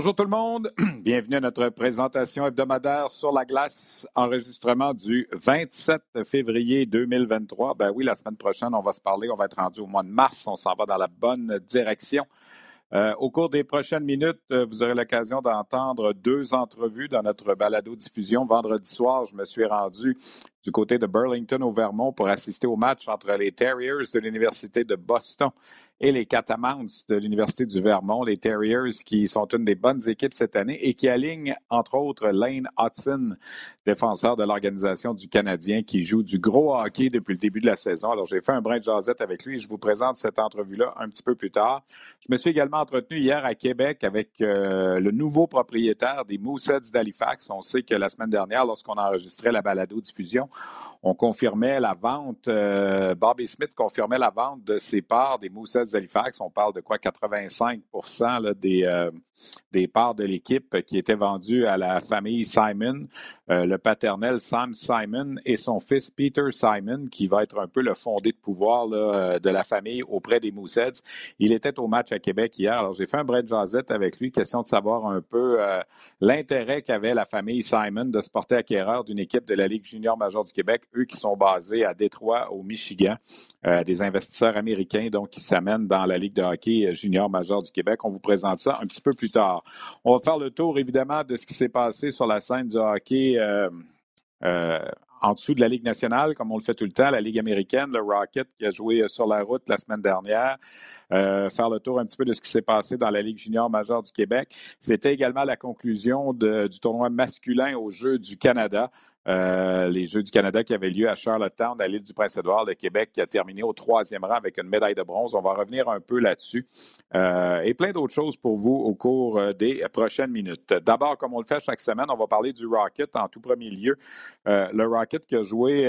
Bonjour tout le monde, bienvenue à notre présentation hebdomadaire sur la glace, enregistrement du 27 février 2023. Ben oui, la semaine prochaine, on va se parler, on va être rendu au mois de mars, on s'en va dans la bonne direction. Euh, au cours des prochaines minutes, euh, vous aurez l'occasion d'entendre deux entrevues dans notre balado-diffusion. Vendredi soir, je me suis rendu du côté de Burlington au Vermont pour assister au match entre les Terriers de l'Université de Boston et les Catamounts de l'Université du Vermont. Les Terriers qui sont une des bonnes équipes cette année et qui alignent, entre autres, Lane Hudson, défenseur de l'organisation du Canadien, qui joue du gros hockey depuis le début de la saison. Alors, j'ai fait un brin de jasette avec lui et je vous présente cette entrevue-là un petit peu plus tard. Je me suis également entretenu hier à Québec avec euh, le nouveau propriétaire des Mooseheads d'Halifax. On sait que la semaine dernière, lorsqu'on enregistrait la balado-diffusion, on confirmait la vente, euh, Bobby Smith confirmait la vente de ses parts des Mooseheads d'Halifax. On parle de quoi? 85 des, euh, des parts de l'équipe qui étaient vendues à la famille Simon, euh, le paternel Sam Simon et son fils Peter Simon, qui va être un peu le fondé de pouvoir de la famille auprès des Mooseheads. Il était au match à Québec hier. Alors, j'ai fait un brin de jasette avec lui, question de savoir un peu l'intérêt qu'avait la famille Simon de se porter acquéreur d'une équipe de la Ligue junior majeure du Québec eux qui sont basés à Détroit, au Michigan, euh, des investisseurs américains donc qui s'amènent dans la Ligue de hockey junior majeur du Québec. On vous présente ça un petit peu plus tard. On va faire le tour évidemment de ce qui s'est passé sur la scène du hockey. Euh, euh, en dessous de la Ligue nationale, comme on le fait tout le temps, la Ligue américaine, le Rocket qui a joué sur la route la semaine dernière, faire le tour un petit peu de ce qui s'est passé dans la Ligue junior majeure du Québec. C'était également la conclusion du tournoi masculin aux Jeux du Canada. Euh, les Jeux du Canada qui avaient lieu à Charlottetown, à l'île du Prince-Édouard, le Québec qui a terminé au troisième rang avec une médaille de bronze. On va revenir un peu là-dessus euh, et plein d'autres choses pour vous au cours euh, des prochaines minutes. D'abord, comme on le fait chaque semaine, on va parler du Rocket en tout premier lieu. le Rocket qui a joué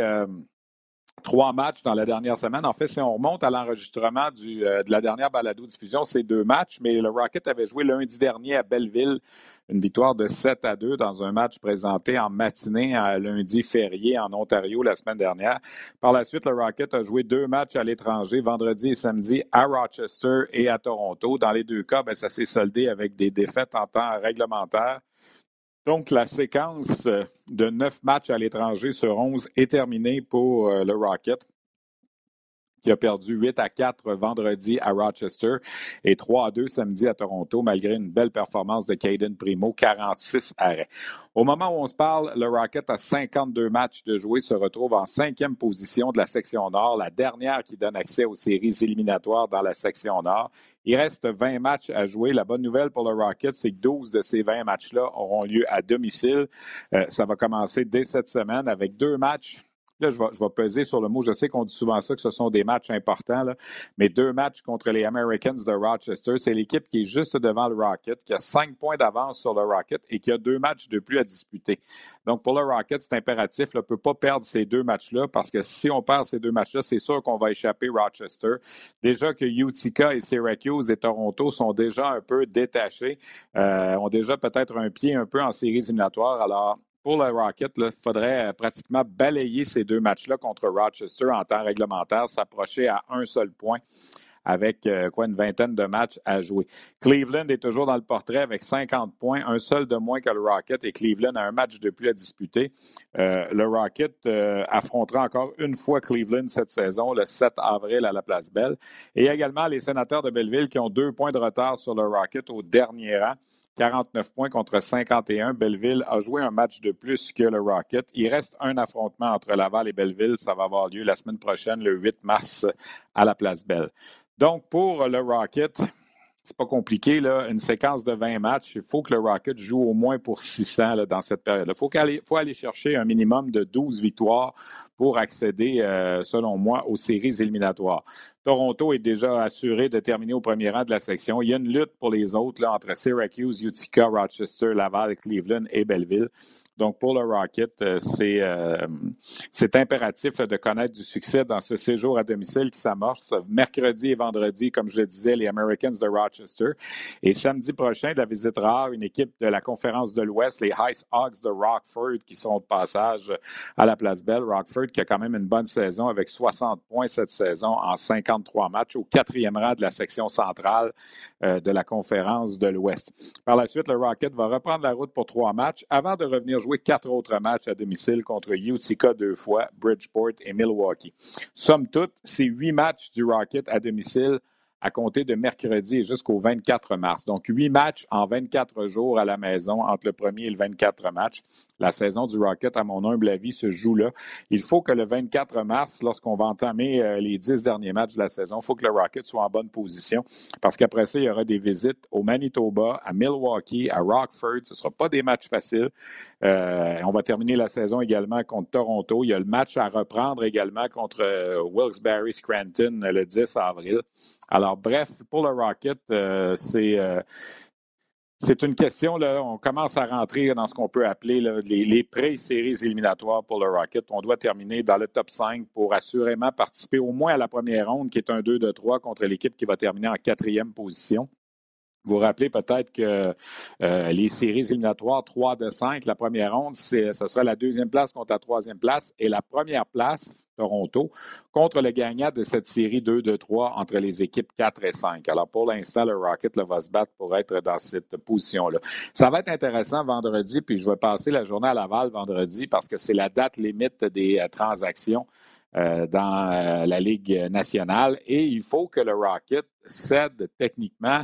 trois matchs dans la dernière semaine. En fait, si on remonte à l'enregistrement euh, de la dernière balado-diffusion, c'est deux matchs, mais le Rocket avait joué lundi dernier à Belleville, une victoire de 7 à 2 dans un match présenté en matinée à lundi férié en Ontario la semaine dernière. Par la suite, le Rocket a joué deux matchs à l'étranger, vendredi et samedi, à Rochester et à Toronto. Dans les deux cas, ben, ça s'est soldé avec des défaites en temps réglementaire. Donc, la séquence euh, de neuf matchs à l'étranger sur onze est terminée pour euh, le Rocket qui a perdu 8 à 4 vendredi à Rochester et 3 à 2 samedi à Toronto, malgré une belle performance de Caden Primo, 46 arrêts. Au moment où on se parle, le Rocket a 52 matchs de jouer, se retrouve en cinquième position de la section Nord, la dernière qui donne accès aux séries éliminatoires dans la section Nord. Il reste 20 matchs à jouer. La bonne nouvelle pour le Rocket, c'est que 12 de ces 20 matchs-là auront lieu à domicile. Euh, ça va commencer dès cette semaine avec deux matchs Je vais, peser sur le mot. Je sais qu'on dit souvent ça, que ce sont des matchs importants, mais deux matchs contre les Americans de Rochester. C'est l'équipe qui est juste devant le Rocket, qui a cinq points d'avance sur le Rocket et qui a deux matchs de plus à disputer. Donc, pour le Rocket, c'est impératif. On ne peut pas perdre ces deux matchs-là parce que si on perd ces deux matchs-là, c'est sûr qu'on va échapper Rochester. Déjà que Utica et Syracuse et Toronto sont déjà un peu détachés, euh, ont déjà peut-être un pied un peu en séries éliminatoires. Alors, pour le Rocket, il faudrait euh, pratiquement balayer ces deux matchs-là contre Rochester en temps réglementaire, s'approcher à un seul point avec euh, quoi une vingtaine de matchs à jouer. Cleveland est toujours dans le portrait avec 50 points, un seul de moins que le Rocket et Cleveland a un match de plus à disputer. Euh, le Rocket affrontera encore une fois Cleveland cette saison, le 7 avril à la Place Belle. Et également les sénateurs de Belleville qui ont deux points de retard sur le Rocket au dernier rang. 49 points contre 51. Belleville a joué un match de plus que le Rocket. Il reste un affrontement entre Laval et Belleville. Ça va avoir lieu la semaine prochaine, le 8 mars, à la Place Belle. Donc, pour le Rocket, c'est pas compliqué, là, une séquence de 20 matchs, il faut que le Rocket joue au moins pour 600 là, dans cette période. Il faut, faut, aller chercher un minimum de 12 victoires pour accéder, euh, selon moi, aux séries éliminatoires. Toronto est déjà assuré de terminer au premier rang de la section. Il y a une lutte pour les autres là, entre Syracuse, Utica, Rochester, Laval, Cleveland et Belleville. Donc, pour le Rocket, euh, euh, c'est impératif de connaître du succès dans ce séjour à domicile qui s'amorce mercredi et vendredi, comme je le disais, les Americans de Rochester. Et samedi prochain, la visite rare, une équipe de la conférence de l'Ouest, les Ice Hogs de Rockford, qui sont de passage à la place Belle. Rockford qui a quand même une bonne saison avec 60 points cette saison en 53 matchs au quatrième rang de la section centrale euh, de la conférence de l'Ouest. Par la suite, le Rocket va reprendre la route pour trois matchs avant de revenir jouer quatre autres matchs à domicile contre Utica deux fois, Bridgeport et Milwaukee. Somme toute, ces huit matchs du Rocket à domicile à compter de mercredi jusqu'au 24 mars. Donc, huit matchs en 24 jours à la maison entre le 1er et le 24 match. La saison du Rocket, à mon humble avis, se joue là. Il faut que le 24 mars, lorsqu'on va entamer euh, les dix derniers matchs de la saison, il faut que le Rocket soit en bonne position parce qu'après ça, il y aura des visites au Manitoba, à Milwaukee, à Rockford. Ce ne sera pas des matchs faciles. Euh, on va terminer la saison également contre Toronto. Il y a le match à reprendre également contre euh, Wilkes-Barre Scranton le 10 avril. Alors, bref, pour le Rocket, euh, c'est. Euh, c'est une question, on commence à rentrer dans ce qu'on peut appeler les, les pré-séries éliminatoires pour le Rocket. On doit terminer dans le top 5 pour assurément participer au moins à la première ronde, qui est un 2 de 3 contre l'équipe qui va terminer en quatrième position. Vous vous rappelez peut-être que euh, les séries éliminatoires 3 de 5, la première ronde, ce sera la deuxième place contre la troisième place et la première place, Toronto, contre le gagnant de cette série 2 de 3 entre les équipes 4 et 5. Alors pour l'instant, le Rocket va se battre pour être dans cette position-là. Ça va être intéressant vendredi, puis je vais passer la journée à Laval vendredi parce que c'est la date limite des euh, transactions. Euh, dans la Ligue nationale et il faut que le Rocket cède techniquement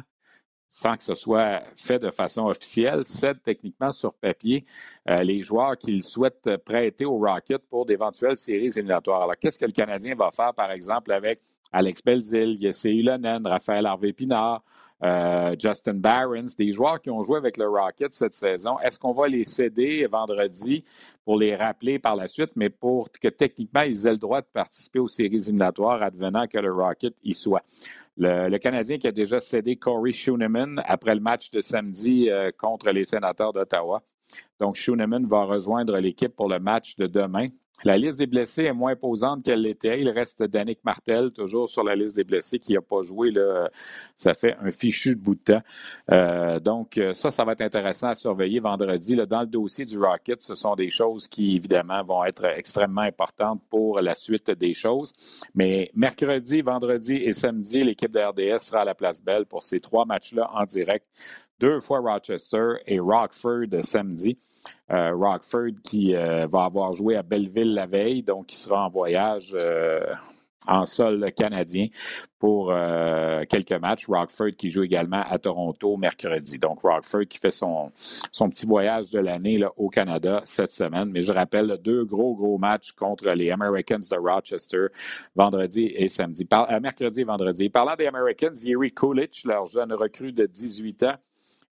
sans que ce soit fait de façon officielle, cède techniquement sur papier euh, les joueurs qu'il souhaite prêter au Rocket pour d'éventuelles séries éliminatoires. Alors, qu'est-ce que le Canadien va faire, par exemple, avec Alex Belzil, Jesse Ulonen, Raphaël Harvey-Pinard, euh, Justin Barons, des joueurs qui ont joué avec le Rocket cette saison. Est-ce qu'on va les céder vendredi pour les rappeler par la suite, mais pour que techniquement ils aient le droit de participer aux séries éliminatoires advenant que le Rocket y soit? Le, Canadien qui a déjà cédé Corey Schooneman après le match de samedi euh, contre les sénateurs d'Ottawa. Donc, Schooneman va rejoindre l'équipe pour le match de demain. La liste des blessés est moins posante qu'elle l'était. Il reste Danick Martel, toujours sur la liste des blessés, qui n'a pas joué. Ça fait un fichu de bout de temps. Euh, donc, ça, ça va être intéressant à surveiller vendredi. Dans le dossier du Rocket, ce sont des choses qui, évidemment, vont être extrêmement importantes pour la suite des choses. Mais mercredi, vendredi et samedi, l'équipe de RDS sera à la Place Belle pour ces trois matchs-là en direct. Deux fois Rochester et Rockford samedi. Euh, Rockford qui euh, va avoir joué à Belleville la veille, donc qui sera en voyage euh, en sol canadien pour quelques matchs. Rockford qui joue également à Toronto mercredi. Donc Rockford qui fait son, petit voyage de l'année au Canada cette semaine. Mais je rappelle deux gros, gros matchs contre les Americans de Rochester vendredi et samedi. mercredi et vendredi. Parlant des Americans, Yeri Coolidge, leur jeune recrue de 18 ans,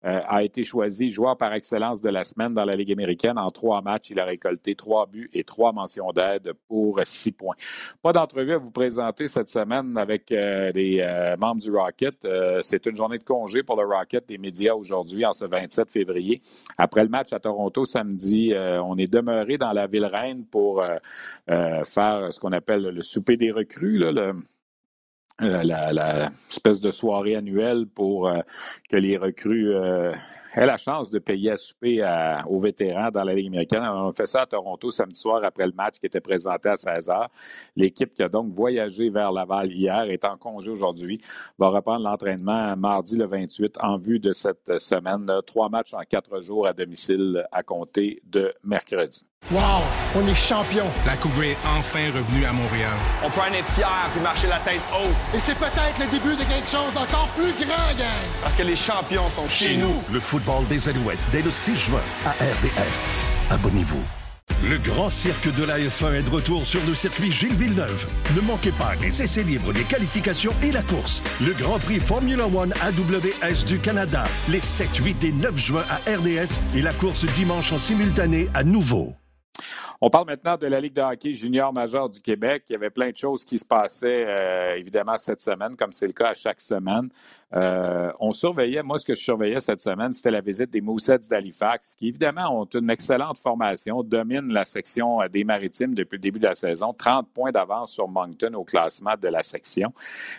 euh, a été choisi joueur par excellence de la semaine dans la Ligue américaine. En trois matchs, il a récolté trois buts et trois mentions d'aide pour six points. Pas d'entrevue à vous présenter cette semaine avec euh, les euh, membres du Rocket. C'est une journée de congé pour le Rocket des médias aujourd'hui, en ce 27 février. Après le match à Toronto samedi, on est demeuré dans la ville reine pour faire ce qu'on appelle le souper des recrues. Euh, la, espèce de soirée annuelle pour euh, que les recrues aient la chance de payer à souper aux vétérans dans la Ligue américaine. on a fait ça à Toronto samedi soir après le match qui était présenté à 16 h. L'équipe qui a donc voyagé vers Laval hier est en congé aujourd'hui, va reprendre l'entraînement mardi le 28 en vue de cette semaine. Trois matchs en quatre jours à domicile à compter de mercredi. Wow! On est champion! La Coupe est enfin revenue à Montréal. On peut en être fiers puis marcher la tête haute. Et c'est peut-être le début de quelque chose d'encore plus grand, gang! Parce que les champions sont chez, nous. Le des Alouettes, dès le 6 juin, à RDS. Abonnez-vous. Le grand cirque de la F1 est de retour sur le circuit Gilles Villeneuve. Ne manquez pas les essais libres, les qualifications et la course. Le Grand Prix Formula One AWS du Canada, les 7, 8 et 9 juin à RDS et la course dimanche en simultané à nouveau. On parle maintenant de la Ligue de hockey junior majeur du Québec. Il y avait plein de choses qui se passaient, euh, évidemment, cette semaine, comme c'est le cas à chaque semaine. Euh, on surveillait, moi, ce que je surveillais cette semaine, c'était la visite des Moussets d'Halifax, qui, évidemment, ont une excellente formation, dominent la section euh, des maritimes depuis le début de la saison, 30 points d'avance sur Moncton au classement de la section.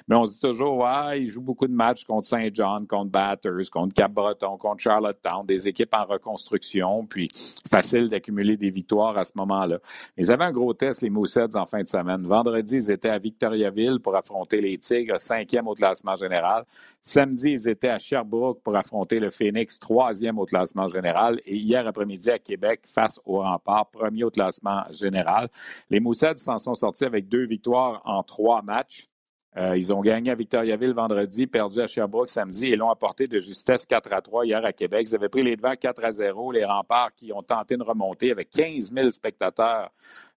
Mais on se dit toujours, ouais, ils jouent beaucoup de matchs contre Saint John, contre Batters, contre Cap-Breton, contre Charlottetown, des équipes en reconstruction, puis facile d'accumuler des victoires à ce moment-là. Ils avaient un gros test, les Moussets, en fin de semaine. Vendredi, ils étaient à Victoriaville pour affronter les Tigres, cinquième au classement général. Samedi, ils étaient à Sherbrooke pour affronter le Phoenix, troisième au classement général. Et hier après-midi à Québec, face au Rempart, premier au classement général. Les Moussets s'en sont sortis avec deux victoires en trois matchs. Euh, ils ont gagné à Victoriaville vendredi, perdu à Sherbrooke samedi et l'ont apporté de justesse 4 à 3 hier à Québec. Ils avaient pris les devants 4 à 0. Les remparts qui ont tenté de remonter avec 15 000 spectateurs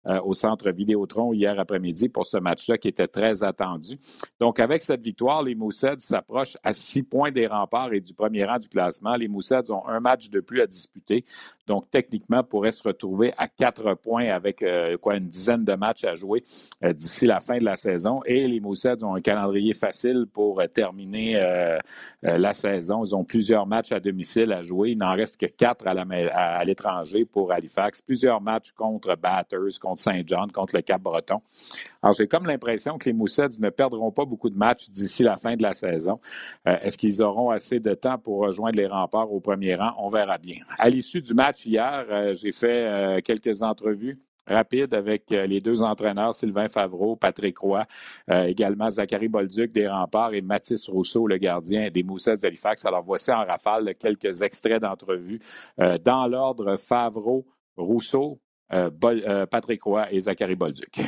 euh, au centre Vidéotron hier après-midi pour ce match-là qui était très attendu. Donc, avec cette victoire, les Moussets s'approchent à six points des remparts et du premier rang du classement. Les Moussets ont un match de plus à disputer. Donc, techniquement, pourraient se retrouver à quatre points avec euh, quoi une dizaine de matchs à jouer euh, d'ici la fin de la saison. Et les Moussets ont un calendrier facile pour terminer la saison. Ils ont plusieurs matchs à domicile à jouer. Il n'en reste que quatre à l'étranger pour Halifax. Plusieurs matchs contre Batters, Saint-Jean, contre le Cap-Breton. Alors, j'ai comme l'impression que les Moussets ne perdront pas beaucoup de matchs d'ici la fin de la saison. Euh, est-ce qu'ils auront assez de temps pour rejoindre les remparts au premier rang? On verra bien. À l'issue du match hier, euh, j'ai fait euh, quelques entrevues rapides avec les deux entraîneurs, Sylvain Favreau, Patrick Roy, également Zachary Bolduc des Remparts et Mathis Rousseau, le gardien des Moussets d'Halifax. Alors voici en rafale quelques extraits d'entrevues dans l'ordre Favreau, Rousseau, euh, euh, Patrick Roy et Zachary Bolduc.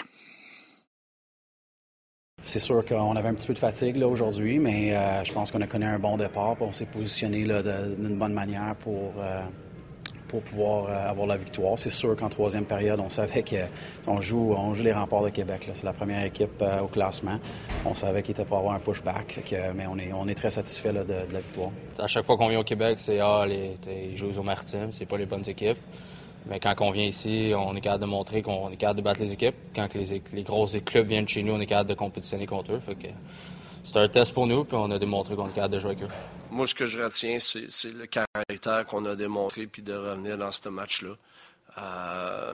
C'est sûr qu'on avait un petit peu de fatigue là, aujourd'hui, mais euh, je pense qu'on a connu un bon départ. On s'est positionné d'une bonne manière pour, pour pouvoir avoir la victoire. C'est sûr qu'en troisième période, on savait qu'on joue, on joue les remparts de Québec. C'est la première équipe au classement. On savait qu'il était pour avoir un pushback, mais on est, on est très satisfait de, la victoire. À chaque fois qu'on vient au Québec, c'est Ah, les, ils jouent aux Maritimes, c'est pas les bonnes équipes. Mais quand on vient ici, on est capable de montrer qu'on est capable de battre les équipes. Quand les, les gros clubs viennent chez nous, on est capable de compétitionner contre eux. c'est un test pour nous, puis on a démontré qu'on est capable de jouer avec eux. Moi, ce que je retiens, c'est le caractère qu'on a démontré, puis de revenir dans ce match-là. Euh,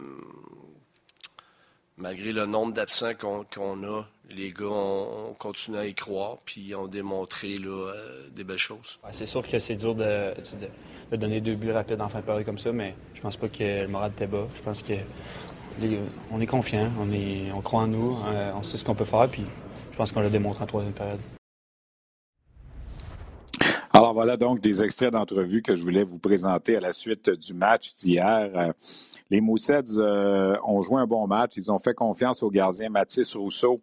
malgré le nombre d'absents qu'on a, les gars ont, continué à y croire, puis ont démontré là, euh, des belles choses. c'est sûr que c'est dur de, donner deux buts rapides en fin de période comme ça, mais je pense pas que le moral était bas. Je pense que on est confiant, on, est, on croit en nous, euh, on sait ce qu'on peut faire, puis je pense qu'on l'a démontré en troisième période. Alors voilà donc des extraits d'entrevue que je voulais vous présenter à la suite du match d'hier. Euh, les Moussets ont joué un bon match. Ils ont fait confiance au gardien Mathis Rousseau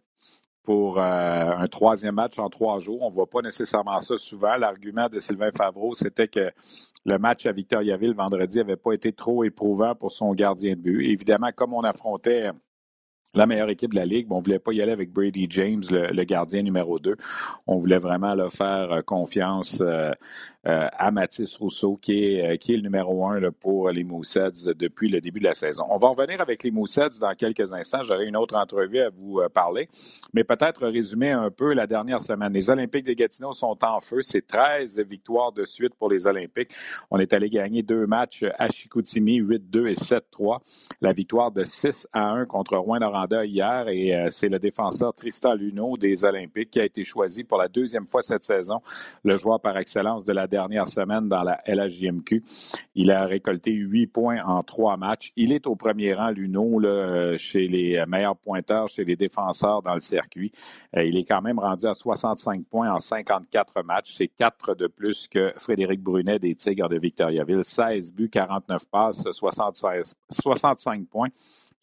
pour euh, un troisième match en trois jours. On ne voit pas nécessairement ça souvent. L'argument de Sylvain Favreau, c'était que le match à Victoriaville vendredi n'avait pas été trop éprouvant pour son gardien de but. Évidemment, comme on affrontait la meilleure équipe de la Ligue. on ne voulait pas y aller avec Brady James, le, gardien numéro 2. On voulait vraiment leur faire euh, confiance euh, euh, à Mathis Rousseau, qui est, le numéro un pour les Moussets depuis le début de la saison. On va revenir avec les Moussets dans quelques instants. J'aurai une autre entrevue à vous parler, mais peut-être résumer un peu la dernière semaine. Les Olympiques de Gatineau sont en feu. C'est 13 victoires de suite pour les Olympiques. On est allé gagner deux matchs à Chicoutimi, 8-2 et 7-3. La victoire de 6 à 1 contre Hier et euh, c'est le défenseur Tristan Luneau des Olympiques qui a été choisi pour la deuxième fois cette saison, le joueur par excellence de la dernière semaine dans la LHJMQ. Il a récolté huit points en trois matchs. Il est au premier rang, Luneau, là, chez les meilleurs pointeurs, chez les défenseurs dans le circuit. Euh, il est quand même rendu à 65 points en 54 matchs. C'est quatre de plus que Frédéric Brunet des Tigres de Victoriaville. 16 buts, 49 passes, 65 points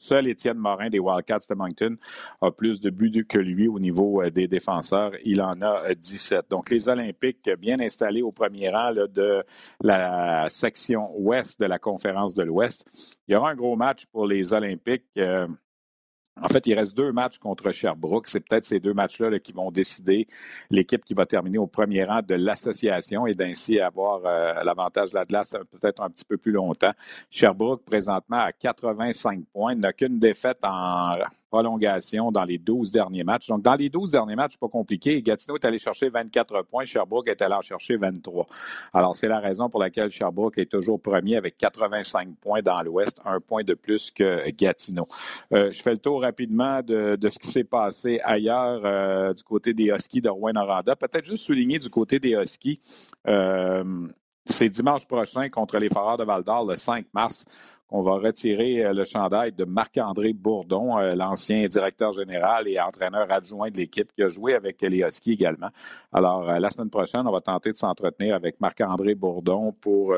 Seul Étienne Morin des Wildcats de Moncton a plus de buts que lui au niveau des défenseurs. Il en a 17. Donc, les Olympiques bien installés au premier rang de la section ouest de la conférence de l'Ouest. Il y aura un gros match pour les Olympiques. En fait, il reste deux matchs contre Sherbrooke. C'est peut-être ces deux matchs-là qui vont décider l'équipe qui va terminer au premier rang de l'association et d'ainsi avoir euh, l'avantage de l'Atlas peut-être un petit peu plus longtemps. Sherbrooke, présentement, à 85 points, n'a qu'une défaite en prolongation dans les 12 derniers matchs. Donc, dans les 12 derniers matchs, pas compliqué. Gatineau est allé chercher 24 points, Sherbrooke est allé en chercher 23. Alors, c'est la raison pour laquelle Sherbrooke est toujours premier avec 85 points dans l'Ouest, un point de plus que Gatineau. Euh, je fais le tour rapidement de, ce qui s'est passé ailleurs euh, du côté des Huskies de Rouen-Noranda. Peut-être juste souligner du côté des Huskies. Euh, c'est dimanche prochain contre les Foreurs de Val-d'Or, le 5 mars on va retirer euh, le chandail de Marc-André Bourdon, euh, l'ancien directeur général et entraîneur adjoint de l'équipe qui a joué avec Huskies également. Alors, euh, la semaine prochaine, on va tenter de s'entretenir avec Marc-André Bourdon pour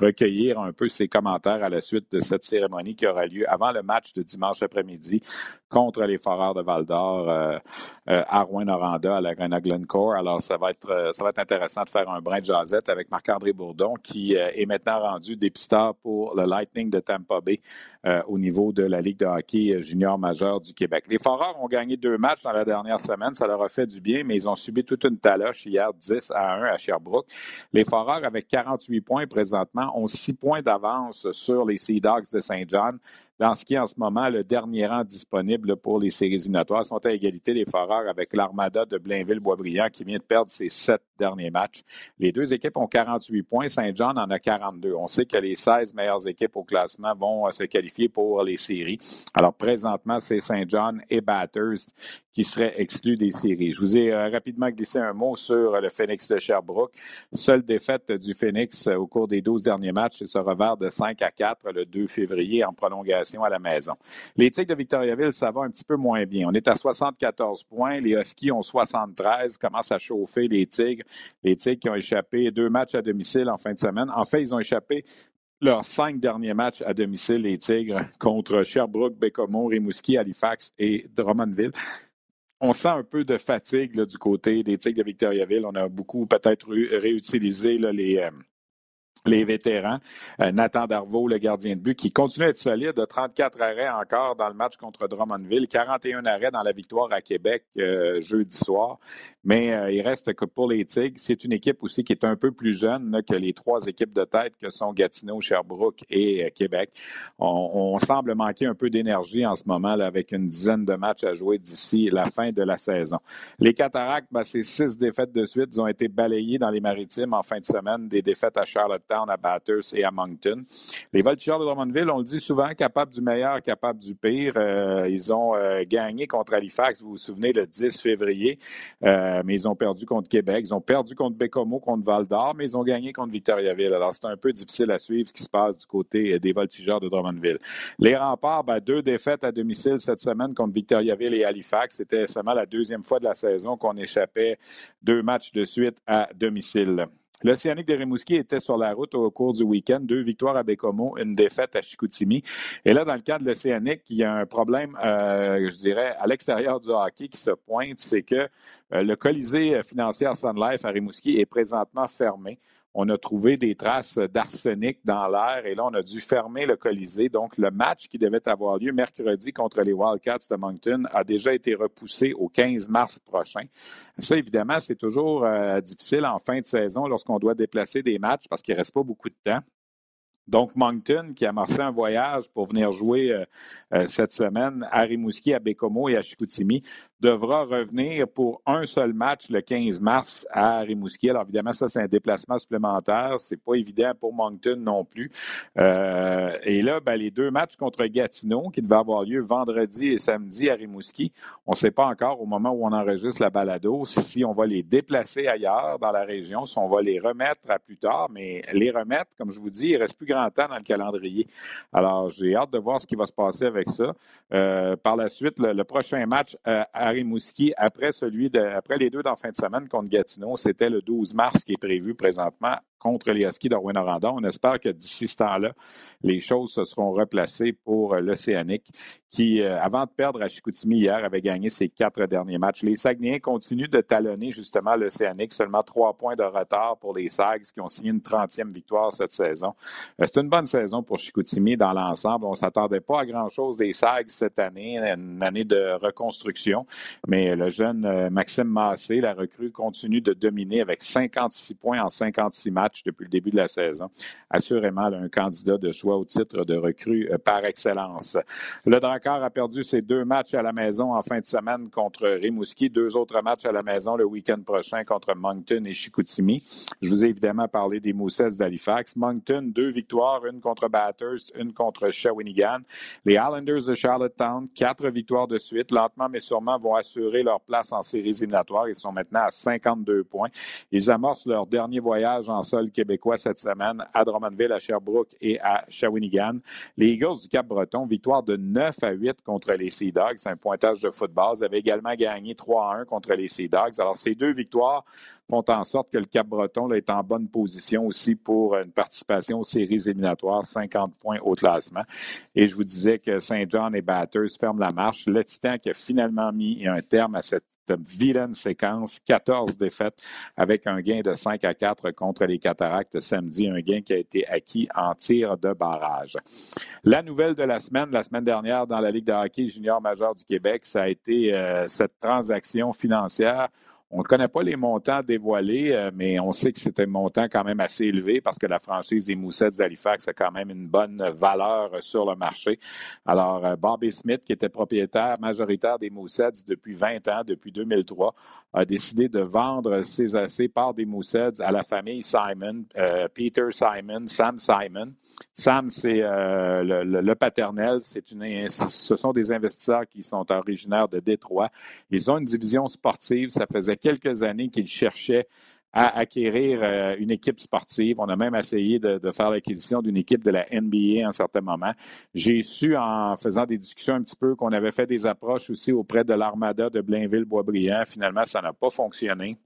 recueillir un peu ses commentaires à la suite de cette cérémonie qui aura lieu avant le match de dimanche après-midi contre les Foreurs de Val-d'Or à Rouen-Noranda, à la Grenade Glencore. Alors, ça va, être, ça va intéressant de faire un brin de jasette avec Marc-André Bourdon qui est maintenant rendu dépisteur pour le Light de Tampa Bay euh, au niveau de la Ligue de hockey junior majeur du Québec. Les Foreurs ont gagné deux matchs dans la dernière semaine. Ça leur a fait du bien, mais ils ont subi toute une taloche hier, 10 à 1 à Sherbrooke. Les Foreurs, avec 48 points présentement, ont 6 points d'avance sur les Sea Dogs de Saint John dans ce qui est en ce moment le dernier rang disponible pour les séries éliminatoires. sont à égalité les Foreurs avec l'Armada de Blainville-Boisbriand qui vient de perdre ses sept derniers matchs. Les deux équipes ont 48 points. Saint-Jean en a 42. On sait que les 16 meilleures équipes au classement vont euh, se qualifier pour les séries. Alors présentement, c'est Saint-Jean et Bathurst qui seraient exclus des séries. Je vous ai euh, rapidement glissé un mot sur le Phoenix de Sherbrooke. Seule défaite du Phoenix euh, au cours des 12 derniers matchs, c'est ce revers de 5 à 4 le 2 février en prolongation Les Tigres de Victoriaville, ça va un petit peu moins bien. On est à 74 points. Les Huskies ont 73. Commencent à chauffer les Tigres. Les Tigres qui ont échappé deux matchs à domicile en fin de semaine. En fait, ils ont échappé leurs cinq derniers matchs à domicile, les Tigres, contre Sherbrooke, Bécomo, Rimouski, Halifax et Drummondville on sent un peu de fatigue du côté des Tigres de Victoriaville. On a beaucoup peut-être réutilisé les, euh, les vétérans. Euh, Nathan Darvaux, le gardien de but, qui continue à être solide, de 34 arrêts encore dans le match contre Drummondville, 41 arrêts dans la victoire à Québec euh, jeudi soir. Mais euh, il reste que pour les Tigres, c'est une équipe aussi qui est un peu plus jeune que les trois équipes de tête que sont Gatineau, Sherbrooke et Québec. On, semble manquer un peu d'énergie en ce moment avec une dizaine de matchs à jouer d'ici la fin de la saison. Les Cataractes, ben, c'est six défaites de suite. Ont été balayés dans les maritimes en fin de semaine, des défaites à À Bathurst et à Moncton. Les Voltigeurs de Drummondville, on le dit souvent, capables du meilleur, capables du pire. Euh, ils ont euh, gagné contre Halifax, vous vous souvenez, le 10 février, euh, mais ils ont perdu contre Québec. Ils ont perdu contre Bécomo, contre Val-d'Or, mais ils ont gagné contre Victoriaville. Alors, c'est un peu difficile à suivre ce qui se passe du côté des Voltigeurs de Drummondville. Les remparts, ben, deux défaites à domicile cette semaine contre Victoriaville et Halifax. C'était seulement la deuxième fois de la saison qu'on échappait deux matchs de suite à domicile. L'Océanique de Rimouski était sur la route au cours du week-end. Deux victoires à Bécomo, une défaite à Chicoutimi. Et là, dans le cas de l'Océanique, il y a un problème, euh, je dirais, à l'extérieur du hockey qui se pointe, c'est que euh, le Colisée financier Sun Life à Rimouski est présentement fermé on a trouvé des traces d'arsenic dans l'air et là, on a dû fermer le Colisée. Donc, le match qui devait avoir lieu mercredi contre les Wildcats de Moncton a déjà été repoussé au 15 mars prochain. Ça, évidemment, c'est toujours euh, difficile en fin de saison lorsqu'on doit déplacer des matchs parce qu'il ne reste pas beaucoup de temps. Donc, Moncton, qui a amorcé un voyage pour venir jouer euh, euh, cette semaine à Rimouski, à Bécomo et à Chicoutimi, devra revenir pour un seul match le 15 mars à Rimouski. Alors évidemment, ça, c'est un déplacement supplémentaire. C'est pas évident pour Moncton non plus. Euh, et là, ben, les deux matchs contre Gatineau qui devaient avoir lieu vendredi et samedi à Rimouski, on ne sait pas encore au moment où on enregistre la balado si on va les déplacer ailleurs dans la région, si on va les remettre à plus tard. Mais les remettre, comme je vous dis, il reste plus grand temps dans le calendrier. Alors, j'ai hâte de voir ce qui va se passer avec ça. Euh, par la suite, le, prochain match euh, à Rimouski après celui de, après les deux d'en fin de semaine contre Gatineau. C'était le 12 mars qui est prévu présentement contre les Huskies de On espère que d'ici ce temps-là, les choses se seront replacées pour l'Océanique qui, euh, avant de perdre à Chicoutimi hier, avait gagné ses quatre derniers matchs. Les Saguenayens continuent de talonner justement l'Océanique, seulement trois points de retard pour les Sags qui ont signé une 30e victoire cette saison. Euh, c'est une bonne saison pour Chicoutimi dans l'ensemble. On ne s'attendait pas à grand-chose des Sags cette année, une année de reconstruction, mais le jeune euh, Maxime Massé, la recrue, continue de dominer avec 56 points en 56 matchs depuis le début de la saison. Assurément, un candidat de choix au titre de recrue par excellence. Le Drakkar a perdu ses deux matchs à la maison en fin de semaine contre Rimouski, deux autres matchs à la maison le week-end prochain contre Moncton et Chicoutimi. Je vous ai évidemment parlé des Moussets d'Halifax. Moncton, deux victoires, une contre Bathurst, une contre Shawinigan. Les Islanders de Charlottetown, quatre victoires de suite. Lentement mais sûrement vont assurer leur place en séries éliminatoires. Ils sont maintenant à 52 points. Ils amorcent leur dernier voyage en sol québécois cette semaine à Drummondville, à Sherbrooke et à Shawinigan. Les Eagles du Cap-Breton, victoire de 9 à 8 contre les Sea Dogs. C'est un pointage de football. Ils avaient également gagné 3 1 contre les Sea Dogs. Alors, ces deux victoires font en sorte que le Cap-Breton est en bonne position aussi pour une participation aux séries éliminatoires, 50 points au classement. Et je vous disais que Saint John et Batters ferment la marche. Le Titan qui a finalement mis un terme à cette vilaine séquence, 14 défaites avec un gain de 5 à 4 contre les Cataractes samedi, un gain qui a été acquis en tir de barrage. La nouvelle de la semaine, la semaine dernière dans la Ligue de hockey junior majeur du Québec, ça a été euh, cette transaction financière on ne connaît pas les montants dévoilés, euh, mais on sait que c'est un montant quand même assez élevé parce que la franchise des Moussettes d'Halifax a quand même une bonne valeur sur le marché. Alors, euh, Bobby Smith, qui était propriétaire majoritaire des Moussettes depuis 20 ans, depuis 2003, a décidé de vendre ses, ses parts des Moussettes à la famille Simon, euh, Peter Simon, Sam Simon. Sam, c'est le, paternel. C'est une, ce sont des investisseurs qui sont originaires de Détroit. Ils ont une division sportive. Ça faisait quelques années qu'il cherchait à acquérir euh, une équipe sportive. On a même essayé de, faire l'acquisition d'une équipe de la NBA à un certain moment. J'ai su en faisant des discussions un petit peu qu'on avait fait des approches aussi auprès de l'Armada de Blainville-Boisbriand. Finalement, ça n'a pas fonctionné.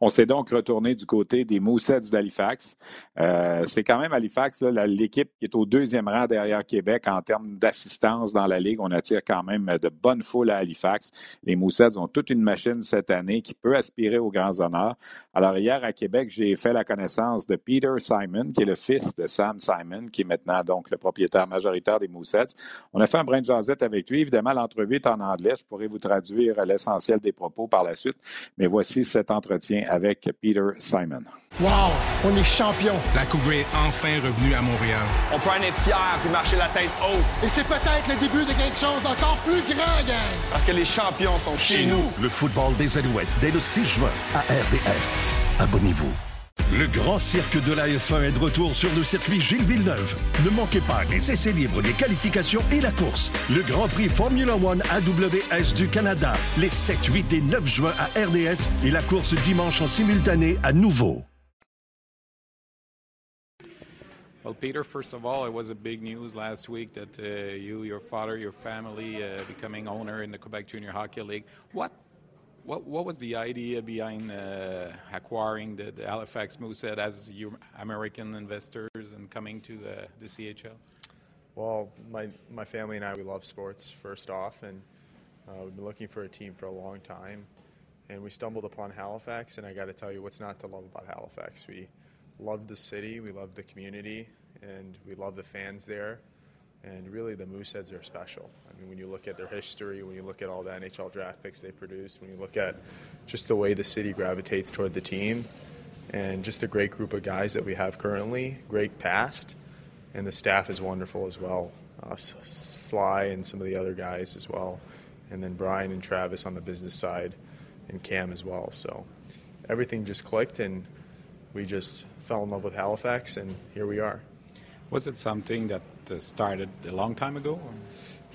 On s'est donc retourné du côté des Moussets d'Halifax. Euh, c'est quand même Halifax, l'équipe qui est au deuxième rang derrière Québec en termes d'assistance dans la Ligue. On attire quand même de bonnes foules à Halifax. Les Moussets ont toute une machine cette année qui peut aspirer aux grands honneurs. Alors, hier à Québec, j'ai fait la connaissance de Peter Simon, qui est le fils de Sam Simon, qui est maintenant donc le propriétaire majoritaire des Moussets. On a fait un brin de jasette avec lui. Évidemment, l'entrevue est en anglais. Je pourrais vous traduire l'essentiel des propos par la suite. Mais voici cet entretien avec Peter Simon. Wow, on est champion. La Coupe est enfin revenue à Montréal. On peut en être fier puis marcher la tête haute. Et c'est peut-être le début de quelque chose d'encore plus grand, gang. Parce que les champions sont chez, nous. Le football des Alouettes dès le 6 juin à RDS. Abonnez-vous. Le grand cirque de la F1 est de retour sur le circuit Gilles Villeneuve. Ne manquez pas les essais libres, les qualifications et la course. Le Grand Prix Formula One AWS du Canada, les 7, 8 et 9 juin à RDS et la course dimanche en simultané à nouveau. Well, Peter, first of all, it was a big news last week that uh, you, your father, your family uh, becoming owner in the Quebec Junior Hockey League. What what, what was the idea behind uh, acquiring the, the Halifax Moosehead as your American investors and coming to uh, the CHL? Well, my, my family and I, we love sports, first off, and uh, we've been looking for a team for a long time. And we stumbled upon Halifax, and I got to tell you what's not to love about Halifax. We love the city, we love the community, and we love the fans there. And really, the Mooseheads are special. Mean, when you look at their history, when you look at all the NHL draft picks they produced, when you look at just the way the city gravitates toward the team, and just a great group of guys that we have currently, great past, and the staff is wonderful as well. Uh, Sly and some of the other guys as well, and then Brian and Travis on the business side, and Cam as well. So everything just clicked, and we just fell in love with Halifax, and here we are. Was it something that uh, started a long time ago?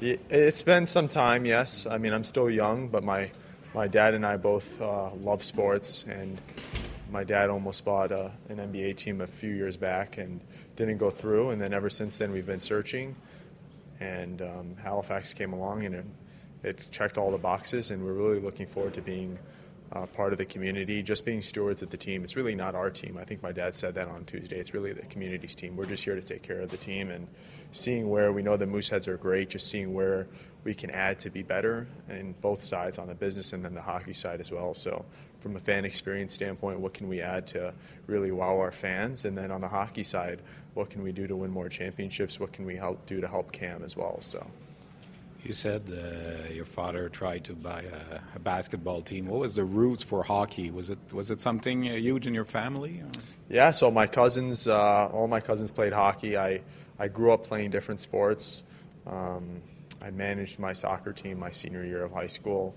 It's been some time, yes. I mean, I'm still young, but my, my dad and I both uh, love sports, and my dad almost bought a, an NBA team a few years back and didn't go through. And then ever since then, we've been searching, and um, Halifax came along and it, it, checked all the boxes, and we're really looking forward to being uh, part of the community, just being stewards of the team. It's really not our team. I think my dad said that on Tuesday. It's really the community's team. We're just here to take care of the team and seeing where we know the Mooseheads are great, just seeing where we can add to be better in both sides on the business and then the hockey side as well. So, from a fan experience standpoint, what can we add to really wow our fans? And then on the hockey side, what can we do to win more championships? What can we help do to help Cam as well? So. You said uh, your father tried to buy a, a, basketball team. What was the roots for hockey? Was it was it something uh, huge in your family? Or? Yeah, so my cousins, uh, all my cousins played hockey. I I grew up playing different sports. Um, I managed my soccer team my senior year of high school,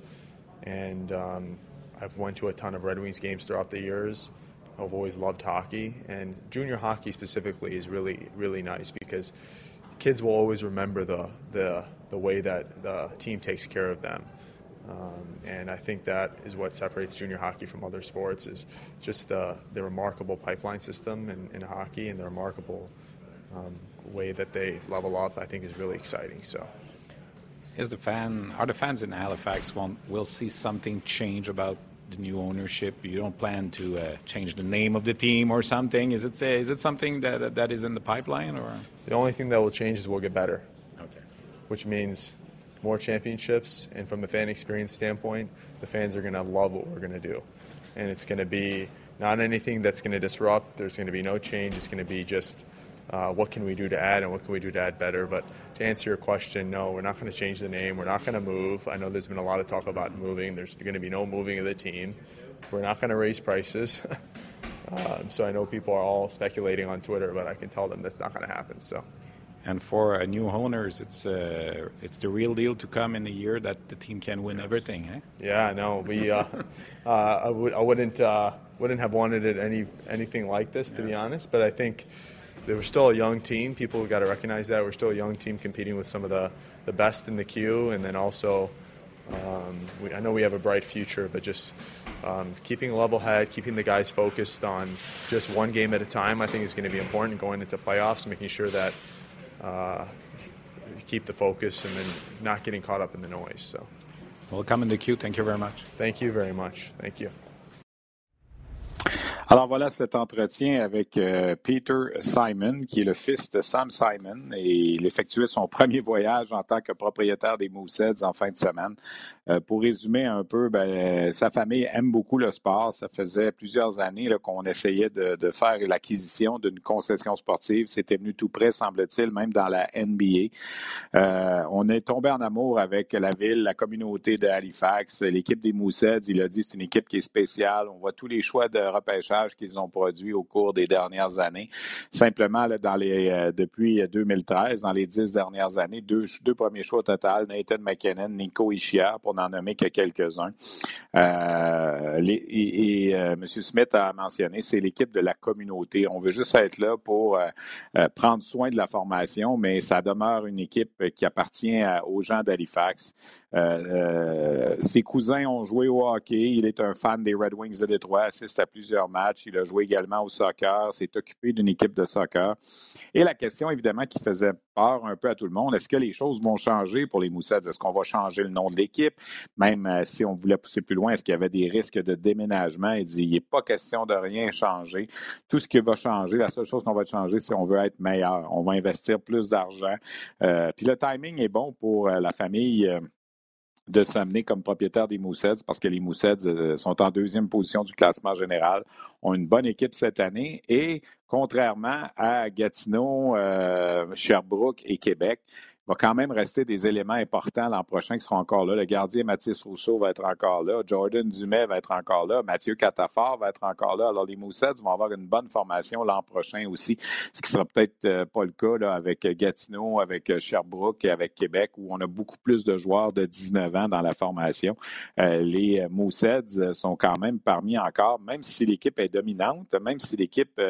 and um, I've went to a ton of Red Wings games throughout the years. I've always loved hockey, and junior hockey specifically is really really nice because kids will always remember the the the way that the team takes care of them. Um, and I think that is what separates junior hockey from other sports is just the, the remarkable pipeline system in, in hockey and the remarkable um, way that they level up. I think is really exciting. So, is the fan are the fans in Halifax will will see something change about the new ownership? You don't plan to uh, change the name of the team or something? Is it is it something that that is in the pipeline or? The only thing that will change is we'll get better which means more championships. And from a fan experience standpoint, the fans are going to love what we're going to do. And it's going to be not anything that's going to disrupt. There's going to be no change. It's going to be just uh, what can we do to add and what can we do to add better. But to answer your question, no, we're not going to change the name. We're not going to move. I know there's been a lot of talk about moving. There's going to be no moving of the team. We're not going to raise prices. um, so I know people are all speculating on Twitter, but I can tell them that's not going to happen. So. And for uh, new owners, it's uh, it's the real deal to come in a year that the team can win everything. Eh? Yeah, no, we uh, uh I, would, I wouldn't uh, wouldn't have wanted it any anything like this to yeah. be honest. But I think they were still a young team. People got to recognize that we're still a young team competing with some of the the best in the queue, and then also. Um, we, I know we have a bright future, but just um, keeping a level head, keeping the guys focused on just one game at a time, I think is going to be important going into playoffs, making sure that uh, keep the focus and then not getting caught up in the noise. So. Welcome in the queue. Thank you very much. Thank you very much. Thank you. Alors voilà cet entretien avec euh, Peter Simon, qui est le fils de Sam Simon, et il effectuait son premier voyage en tant que propriétaire des Mooseheads en fin de semaine. Euh, pour résumer un peu, ben, sa famille aime beaucoup le sport. Ça faisait plusieurs années qu'on essayait de, faire l'acquisition d'une concession sportive. C'était venu tout près, semble-t-il, même dans la NBA. Euh, on est tombé en amour avec la ville, la communauté de Halifax, l'équipe des Mooseheads. Il a dit c'est une équipe qui est spéciale. On voit tous les choix de repêchage qu'ils ont produits au cours des dernières années. Simplement, euh, depuis 2013, dans les dix dernières années, deux, premiers choix au total, Nathan McKinnon, Nico Ishia, pour n'en nommer que quelques-uns. Euh, et, euh, M. Smith a mentionné, c'est l'équipe de la communauté. On veut juste être là pour prendre soin de la formation, mais ça demeure une équipe qui appartient aux gens d'Halifax. ses cousins ont joué au hockey. Il est un fan des Red Wings de Détroit, assiste à plusieurs matchs. Il a joué également au soccer, s'est occupé d'une équipe de soccer. Et la question, évidemment, qui faisait peur un peu à tout le monde, est-ce que les choses vont changer pour les Moussets? Est-ce qu'on va changer le nom de l'équipe? Même euh, si on voulait pousser plus loin, est-ce qu'il y avait des risques de déménagement? Il dit, il n'est pas question de rien changer. Tout ce qui va changer, la seule chose qu'on va changer, c'est qu'on veut être meilleur. On va investir plus d'argent. Euh, puis le timing est bon pour euh, la famille de s'amener comme propriétaire des Mooseheads parce que les Mooseheads euh, sont en deuxième position du classement général, ont une bonne équipe cette année. Et contrairement à Gatineau, euh, Sherbrooke et Québec, va quand même rester des éléments importants l'an prochain qui seront encore là. Le gardien Mathis Rousseau va être encore là. Jordan Dumais va être encore là. Mathieu Catafort va être encore là. Alors, les Moussets vont avoir une bonne formation l'an prochain aussi, ce qui sera peut-être euh, pas le cas là, avec Gatineau, avec euh, Sherbrooke et avec Québec, où on a beaucoup plus de joueurs de 19 ans dans la formation. Euh, les Moussets sont quand même parmi encore, même si l'équipe est dominante, même si l'équipe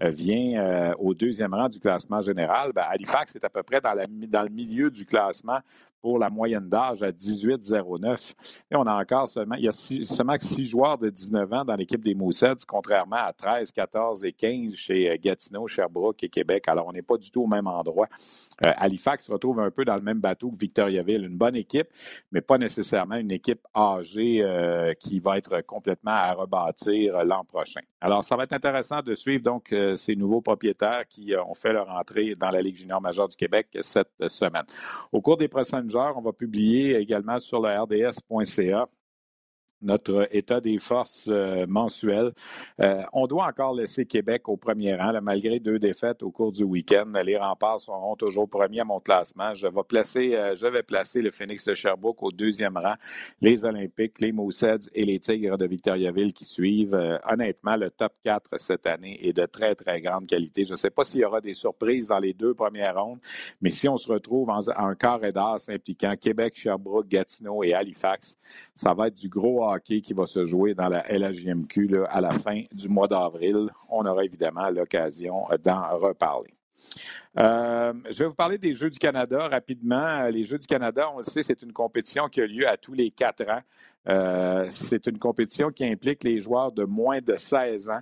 vient au deuxième rang du classement général, ben, Halifax est à peu près dans, la, dans le milieu du classement pour la moyenne d'âge à 18,09. Et on a encore seulement, il y a seulement six joueurs de 19 ans dans l'équipe des Moussets, contrairement à 13, 14 et 15 chez euh, Gatineau, Sherbrooke et Québec. Alors, on n'est pas du tout au même endroit. Euh, Halifax se retrouve un peu dans le même bateau que Victoriaville. Une bonne équipe, mais pas nécessairement une équipe âgée euh, qui va être complètement à rebâtir l'an prochain. Alors, ça va être intéressant de suivre donc ces nouveaux propriétaires qui ont fait leur entrée dans la Ligue junior majeure du Québec cette semaine. Au cours des prochaines on va publier également sur le rds.ca notre état des forces euh, mensuel. Euh, on doit encore laisser Québec au premier rang, malgré deux défaites au cours du week-end. Les remparts seront toujours premiers à mon classement. Je vais placer, euh, je vais placer le Phoenix de Sherbrooke au deuxième rang, les Olympiques, les Mousseds et les Tigres de Victoriaville qui suivent. honnêtement, le top 4 cette année est de très, très grande qualité. Je ne sais pas s'il y aura des surprises dans les deux premières rondes, mais si on se retrouve en, en carré d'as impliquant Québec, Sherbrooke, Gatineau et Halifax, ça va être du gros qui va se jouer dans la LHJMQ à la fin du mois d'avril. On aura évidemment l'occasion d'en reparler. Euh, je vais vous parler des Jeux du Canada rapidement. Les Jeux du Canada, on le sait, c'est une compétition qui a lieu à tous les quatre ans. Euh, c'est une compétition qui implique les joueurs de moins de 16 ans.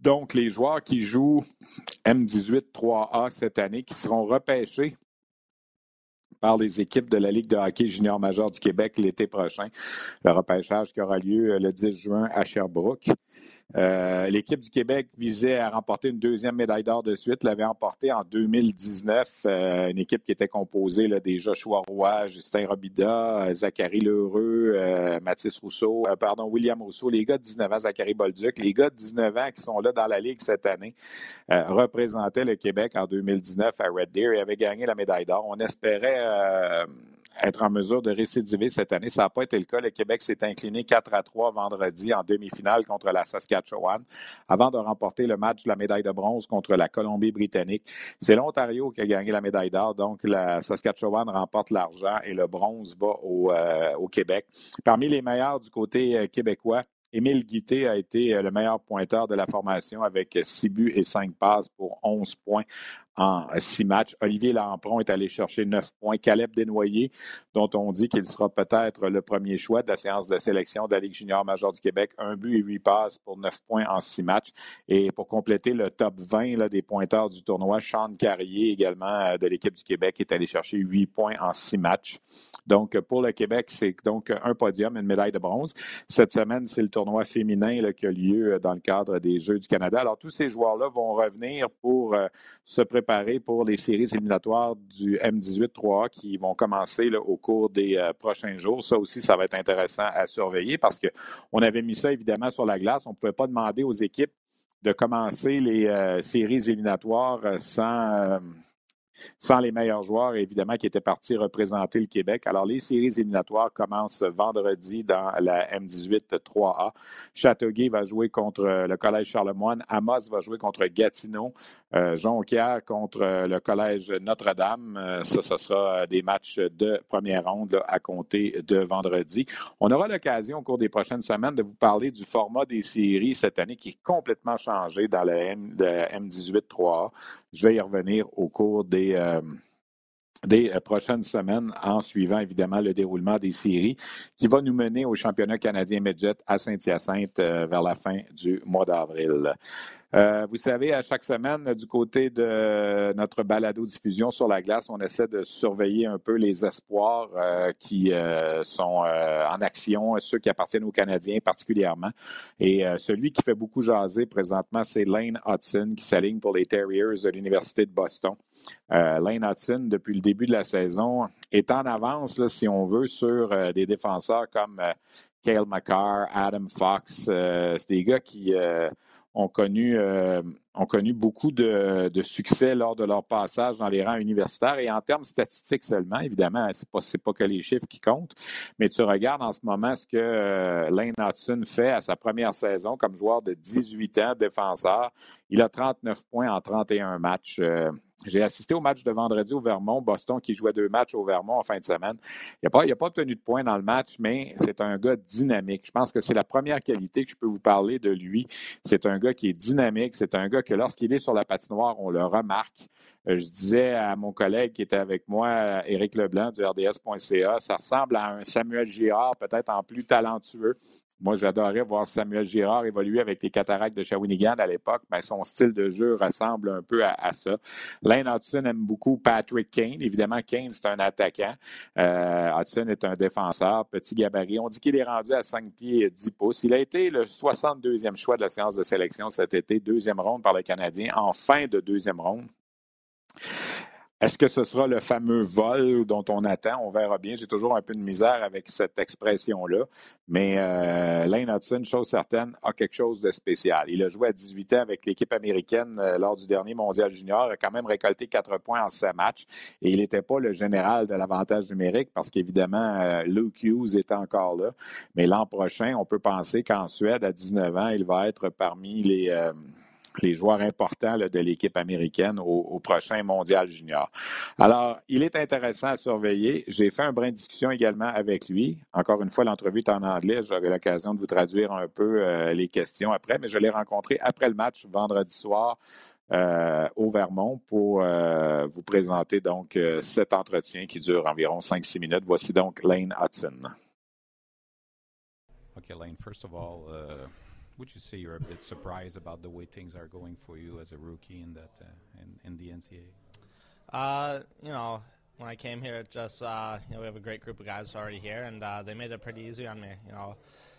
Donc, les joueurs qui jouent M18 3A cette année, qui seront repêchés par les équipes de la Ligue de hockey junior majeur du Québec l'été prochain. Le repêchage qui aura lieu le 10 juin à Sherbrooke. Euh, l'équipe du Québec visait à remporter une deuxième médaille d'or de suite, l'avait emporté en 2019. Euh, une équipe qui était composée là, des Joshua Roy, Justin Robida, euh, Zachary Lheureux, Mathis Rousseau, pardon, William Rousseau, les gars de 19 ans, Zachary Bolduc, les gars de 19 ans qui sont là dans la Ligue cette année, représentaient le Québec en 2019 à Red Deer et avaient gagné la médaille d'or. On espérait être en mesure de récidiver cette année. Ça n'a pas été le cas. Le Québec s'est incliné 4 à 3 vendredi en demi-finale contre la Saskatchewan avant de remporter le match de la médaille de bronze contre la Colombie-Britannique. C'est l'Ontario qui a gagné la médaille d'or. Donc, la Saskatchewan remporte l'argent et le bronze va au, euh, Québec. Parmi les meilleurs du côté euh, québécois, Émile Guité a été euh, le meilleur pointeur de la formation avec six buts et cinq passes pour 11 points en six matchs. Olivier Lampron est allé chercher neuf points. Caleb Desnoyers, dont on dit qu'il sera peut-être le premier choix de la séance de sélection de la Ligue junior majeure du Québec. Un but et huit passes pour neuf points en six matchs. Et pour compléter le top 20 des pointeurs du tournoi, Sean Carrier, également euh, de l'équipe du Québec, est allé chercher huit points en six matchs. Donc, pour le Québec, c'est donc un podium, une médaille de bronze. Cette semaine, c'est le tournoi féminin qui a lieu euh, dans le cadre des Jeux du Canada. Alors, tous ces joueurs-là vont revenir pour euh, se préparer pour les séries éliminatoires du M18-3A qui vont commencer au cours des euh, prochains jours. Ça aussi, ça va être intéressant à surveiller parce qu'on avait mis ça évidemment sur la glace. On ne pouvait pas demander aux équipes de commencer les euh, séries éliminatoires euh, sans sans les meilleurs joueurs, évidemment, qui étaient partis représenter le Québec. Alors, les séries éliminatoires commencent vendredi dans la M18 3A. Châteauguay va jouer contre le Collège Charlemagne. Amos va jouer contre Gatineau. Euh, Jonquière contre le Collège Notre-Dame. Euh, ça, ce sera des matchs de première ronde à compter de vendredi. On aura l'occasion au cours des prochaines semaines de vous parler du format des séries cette année qui est complètement changé dans M, M18 3A. Je vais y revenir au cours des, euh, des euh, prochaines semaines en suivant évidemment le déroulement des séries qui va nous mener au championnat canadien Midget à Saint-Hyacinthe euh, vers la fin du mois d'avril. Euh, vous savez, à chaque semaine, du côté de notre balado-diffusion sur la glace, on essaie de surveiller un peu les espoirs euh, qui euh, sont en action, ceux qui appartiennent aux Canadiens particulièrement. Et celui qui fait beaucoup jaser présentement, c'est Lane Hudson qui s'aligne pour les Terriers de l'Université de Boston. Lane Hudson, depuis le début de la saison, est en avance, si on veut, sur des défenseurs comme Kale McCarr, Adam Fox. c'est des gars qui ont connu, euh, ont connu beaucoup de, succès lors de leur passage dans les rangs universitaires. Et en termes statistiques seulement, évidemment, ce n'est pas, pas, que les chiffres qui comptent, mais tu regardes en ce moment ce que euh, Lane Hudson fait à sa première saison comme joueur de 18 ans, défenseur. Il a 39 points en 31 matchs. Euh, j'ai assisté au match de vendredi au Vermont, Boston qui jouait deux matchs au Vermont en fin de semaine. Il n'a pas, pas, obtenu de points dans le match, mais c'est un gars dynamique. Je pense que c'est la première qualité que je peux vous parler de lui. C'est un gars qui est dynamique. C'est un gars que lorsqu'il est sur la patinoire, on le remarque. Euh, je disais à mon collègue qui était avec moi, Éric Leblanc du RDS.ca, ça ressemble à un Samuel Girard, peut-être en plus talentueux. Moi, j'adorais voir Samuel Girard évoluer avec les cataractes de Shawinigan à l'époque, mais son style de jeu ressemble un peu à, ça. Lane Hudson aime beaucoup Patrick Kane. Évidemment, Kane, c'est un attaquant. Euh, Hudson est un défenseur, petit gabarit. On dit qu'il est rendu à 5 pieds et 10 pouces. Il a été le 62e choix de la séance de sélection cet été, deuxième ronde par le Canadien, en fin de deuxième ronde. Est-ce que ce sera le fameux vol dont on attend? On verra bien. J'ai toujours un peu de misère avec cette expression-là. Mais euh, Lane Hudson, chose certaine, a quelque chose de spécial. Il a joué à 18 ans avec l'équipe américaine euh, lors du dernier mondial junior, a quand même récolté quatre points en 7 matchs. Et il n'était pas le général de l'avantage numérique parce qu'évidemment, euh, Luke Hughes était encore là. Mais l'an prochain, on peut penser qu'en Suède, à 19 ans, il va être parmi les... Euh, les joueurs importants de l'équipe américaine au, prochain mondial junior. Alors, il est intéressant à surveiller. J'ai fait un brin de discussion également avec lui. Encore une fois, l'entrevue est en anglais. J'aurai l'occasion de vous traduire un peu euh, les questions après, mais je l'ai rencontré après le match vendredi soir. Euh, au Vermont pour euh, vous présenter donc cet entretien qui dure environ 5-6 minutes. Voici donc Lane Hudson. OK, Lane, first of all. Would you say you're a bit surprised about the way things are going for you as a rookie in that uh, in, in the NCAA? Uh, you know, when I came here, it just uh, you know, we have a great group of guys already here, and uh, they made it pretty easy on me. You know,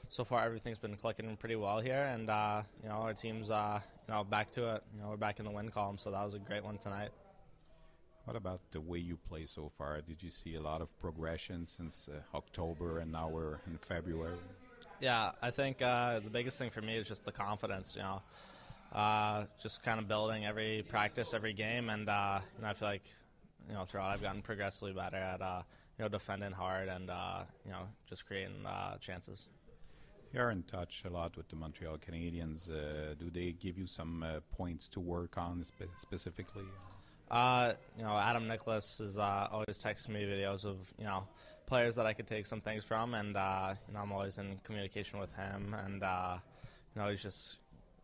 so far everything's been clicking pretty well here, and uh, you know, our team's uh, you know back to it. You know, we're back in the win column, so that was a great one tonight. What about the way you play so far? Did you see a lot of progression since uh, October, and now we're in February? Yeah, I think uh, the biggest thing for me is just the confidence. You know, uh, just kind of building every practice, every game, and uh, you know, I feel like you know throughout I've gotten progressively better at uh, you know defending hard and uh, you know just creating uh, chances. You're in touch a lot with the Montreal Canadiens. do they give you some points to work on spe- specifically? Uh, you know, Adam Nicholas is uh, always texting me videos of you know players that I could take some things from, and uh, you know I'm always in communication with him, and uh, you know he's just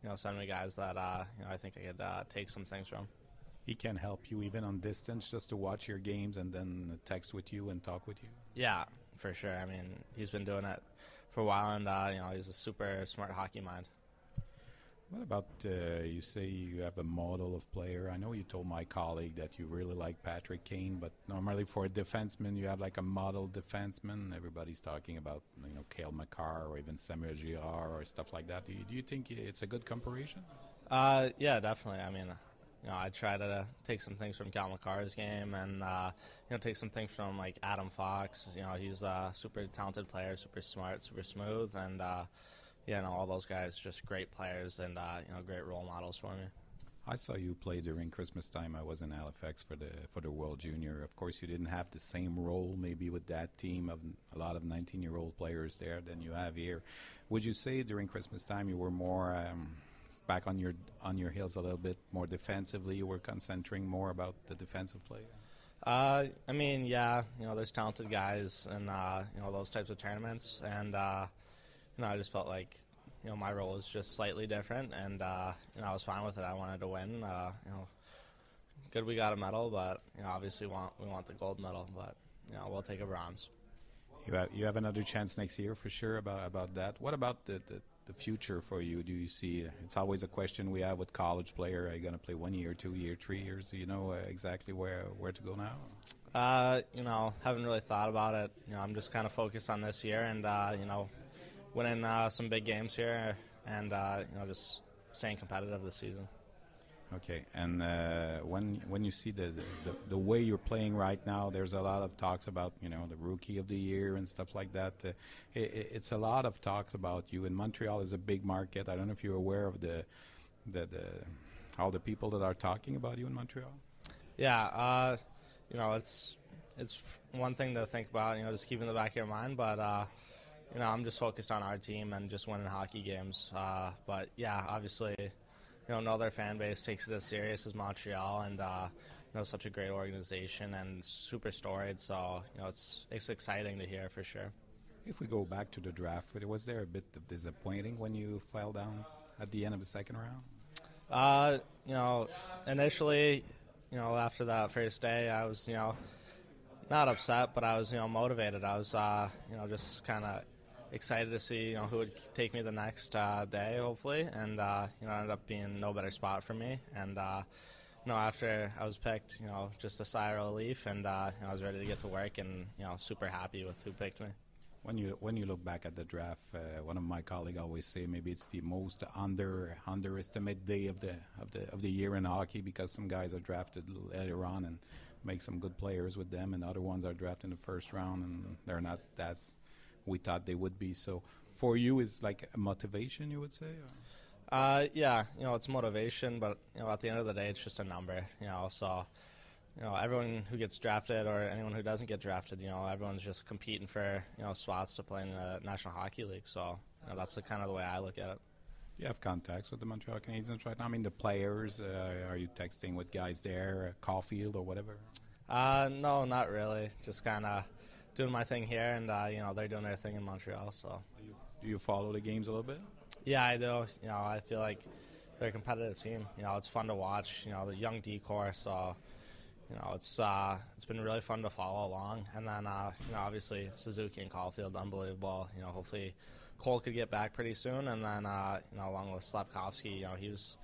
you know sending me guys that uh, you know I think I could uh, take some things from. He can help you even on distance, just to watch your games and then text with you and talk with you. Yeah, for sure. I mean, he's been doing it for a while, and uh, you know he's a super smart hockey mind. What about uh, you say you have a model of player? I know you told my colleague that you really like Patrick Kane, but normally for a defenseman, you have like a model defenseman. Everybody's talking about you know Kale McCarr or even Samuel Girard or stuff like that. Do you, do you think it's a good comparison? Uh, yeah, definitely. I mean, you know, I try to take some things from Cal McCarr's game and, uh, you know, take some things from like Adam Fox. You know, he's a super talented player, super smart, super smooth, and, uh, yeah, no, all those guys just great players and uh, you know great role models for me. I saw you play during Christmas time. I was in Halifax for the for the World Junior. Of course, you didn't have the same role maybe with that team of a lot of 19-year-old players there than you have here. Would you say during Christmas time you were more um, back on your on your heels a little bit more defensively? You were concentrating more about the defensive play. Uh, I mean, yeah, you know, there's talented guys and uh, you know those types of tournaments, and uh, you know, I just felt like you know my role was just slightly different, and uh, you know I was fine with it. I wanted to win. Uh, you know, good we got a medal, but you know obviously want we want the gold medal, but you know we'll take a bronze. You have you have another chance next year for sure about about that. What about the, the the future for you? Do you see? It's always a question we have with college player. Are you going to play one year, two year, three years? Do you know uh, exactly where where to go now? Uh, you know, haven't really thought about it. You know, I'm just kind of focused on this year, and uh, you know, winning uh, some big games here, and uh, you know just staying competitive this season. Okay, and uh, when when you see the, the, the way you're playing right now, there's a lot of talks about you know the rookie of the year and stuff like that. Uh, it, it's a lot of talks about you. And Montreal is a big market. I don't know if you're aware of the the, the all the people that are talking about you in Montreal. Yeah, uh, you know it's it's one thing to think about. You know, just keep in the back of your mind, but uh, you know, I'm just focused on our team and just winning hockey games. Uh, but yeah, obviously, you know, no other fan base takes it as serious as Montreal, and uh, you know, such a great organization and super storied. So you know, it's it's exciting to hear for sure. If we go back to the draft, was there a bit of disappointing when you fell down? at the end of the second round? Uh, you know, initially, you know, after that first day, I was, you know, not upset, but I was, you know, motivated. I was, uh, you know, just kind of excited to see, you know, who would take me the next uh, day, hopefully, and uh, you know, ended up being no better spot for me. And uh, you know, after I was picked, you know, just a sigh of relief, and uh, you know, I was ready to get to work, and you know, super happy with who picked me. When you when you look back at the draft, uh, one of my colleagues always say maybe it's the most under underestimated day of the of the of the year in hockey because some guys are drafted later on and make some good players with them, and other ones are drafted in the first round and they're not as we thought they would be. So for you, is like a motivation, you would say? Uh, yeah, you know, it's motivation, but you know, at the end of the day, it's just a number. You know, so you know, everyone who gets drafted or anyone who doesn't get drafted, you know, everyone's just competing for you know spots to play in the National Hockey League. So you know, that's the kind of the way I look at it. You have contacts with the Montreal Canadiens right now. I mean, the players. Uh, are you texting with guys there, uh, Caufield or whatever? Uh, no, not really. Just kind of doing my thing here, and uh, you know they're doing their thing in Montreal. So, do you follow the games a little bit? Yeah, I do. You know, I feel like they're a competitive team. You know, it's fun to watch. You know, the young decor. So, you know, it's uh, it's been really fun to follow along. And then, uh, you know, obviously Suzuki and Caulfield, unbelievable. You know, hopefully Cole could get back pretty soon, and then uh, you know, along with Slavkovsky, you know, he was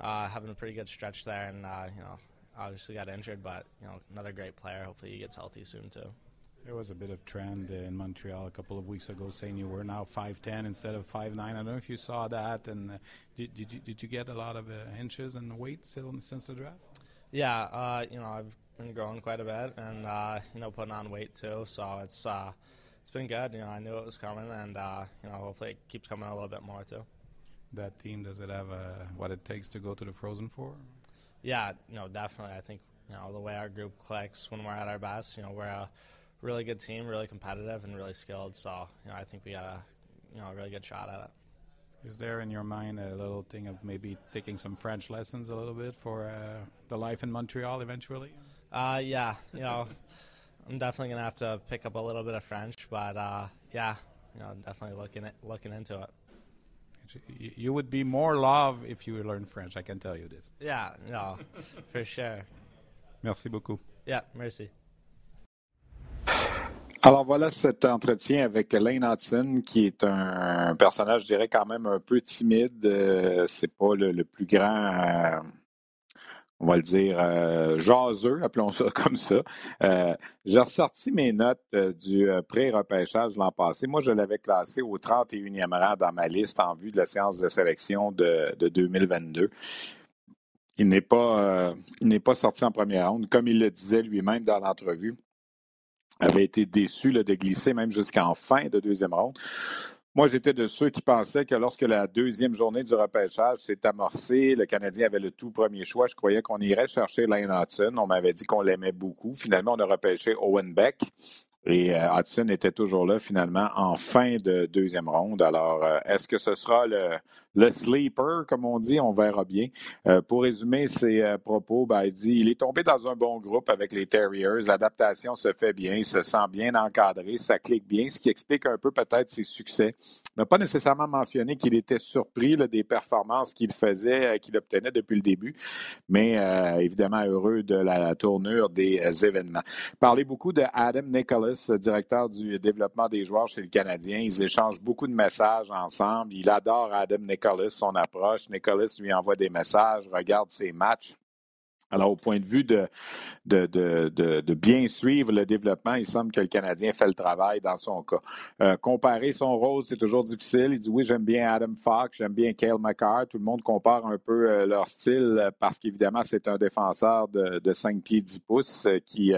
uh, having a pretty good stretch there, and uh, you know, obviously got injured, but you know, another great player. Hopefully, he gets healthy soon too. There was a bit of trend in Montreal a couple of weeks ago saying you were now 5'10 instead of 5'9. I don't know if you saw that. And uh, did, did, you, did you get a lot of uh, inches and weight still since the draft? Yeah, uh, you know, I've been growing quite a bit and, uh, you know, putting on weight too. So it's, uh, it's been good. You know, I knew it was coming and, uh, you know, hopefully it keeps coming a little bit more too. That team, does it have what it takes to go to the Frozen Four? Yeah, know, definitely. I think, you know, the way our group clicks when we're at our best, you know, we're a really good team, really competitive, and really skilled. So, you know, I think we got a, you know, a really good shot at it. Is there in your mind a little thing of maybe taking some French lessons a little bit for uh, the life in Montreal eventually? Uh, yeah, you know, I'm definitely gonna have to pick up a little bit of French, but uh, yeah, you know, definitely looking at, looking into it. You would be more love if you learned French. I can tell you this. Yeah, no, for sure. Merci beaucoup. Yeah, merci. Alors voilà cet entretien avec Lane Hudson, qui est un personnage, je dirais, quand même un peu timide. Euh, c'est pas le, plus grand, euh, on va le dire, euh, jaseux, appelons ça comme ça. J'ai ressorti mes notes du pré-repêchage l'an passé. Moi, je l'avais classé au 31e rang dans ma liste en vue de la séance de sélection de, de 2022. Il n'est pas, il n'est pas sorti en première ronde, comme il le disait lui-même dans l'entrevue avait été déçu de glisser même jusqu'en fin de deuxième ronde. Moi, j'étais de ceux qui pensaient que lorsque la deuxième journée du repêchage s'est amorcée, le Canadien avait le tout premier choix. Je croyais qu'on irait chercher Lane Hudson. On m'avait dit qu'on l'aimait beaucoup. Finalement, on a repêché Owen Beck. Et euh, Hudson était toujours là finalement en fin de deuxième ronde. Alors, euh, est-ce que ce sera le, le, sleeper, comme on dit? On verra bien. Euh, pour résumer ses euh, propos, ben, il dit il est tombé dans un bon groupe avec les Terriers. L'adaptation se fait bien, il se sent bien encadré, ça clique bien, ce qui explique un peu peut-être ses succès. Il n'a pas nécessairement mentionné qu'il était surpris des performances qu'il faisait, euh, qu'il obtenait depuis le début, mais évidemment heureux de la tournure des événements. Parler beaucoup de Adam Nicholas directeur du développement des joueurs chez le Canadien. Ils échangent beaucoup de messages ensemble. Il adore Adam Nicholas, son approche. Nicholas lui envoie des messages, regarde ses matchs. Alors, au point de vue de, de, de, de, bien suivre le développement, il semble que le Canadien fait le travail dans son cas. Euh, comparer son rôle, c'est toujours difficile. Il dit oui, j'aime bien Adam Fox, j'aime bien Kale McCarr. Tout le monde compare un peu euh, leur style euh, parce qu'évidemment, c'est un défenseur de, de 5 pieds 10 pouces qui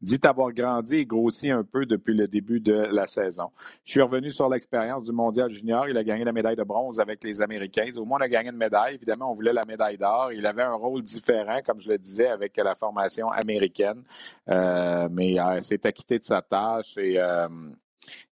dit avoir grandi et grossi un peu depuis le début de la saison. Je suis revenu sur l'expérience du Mondial junior. Il a gagné la médaille de bronze avec les Américains. Au moins, on a gagné une médaille. Évidemment, on voulait la médaille d'or. Il avait un rôle différent, comme je disait, avec la formation américaine. Euh, mais euh, s'est acquitté de sa tâche et euh,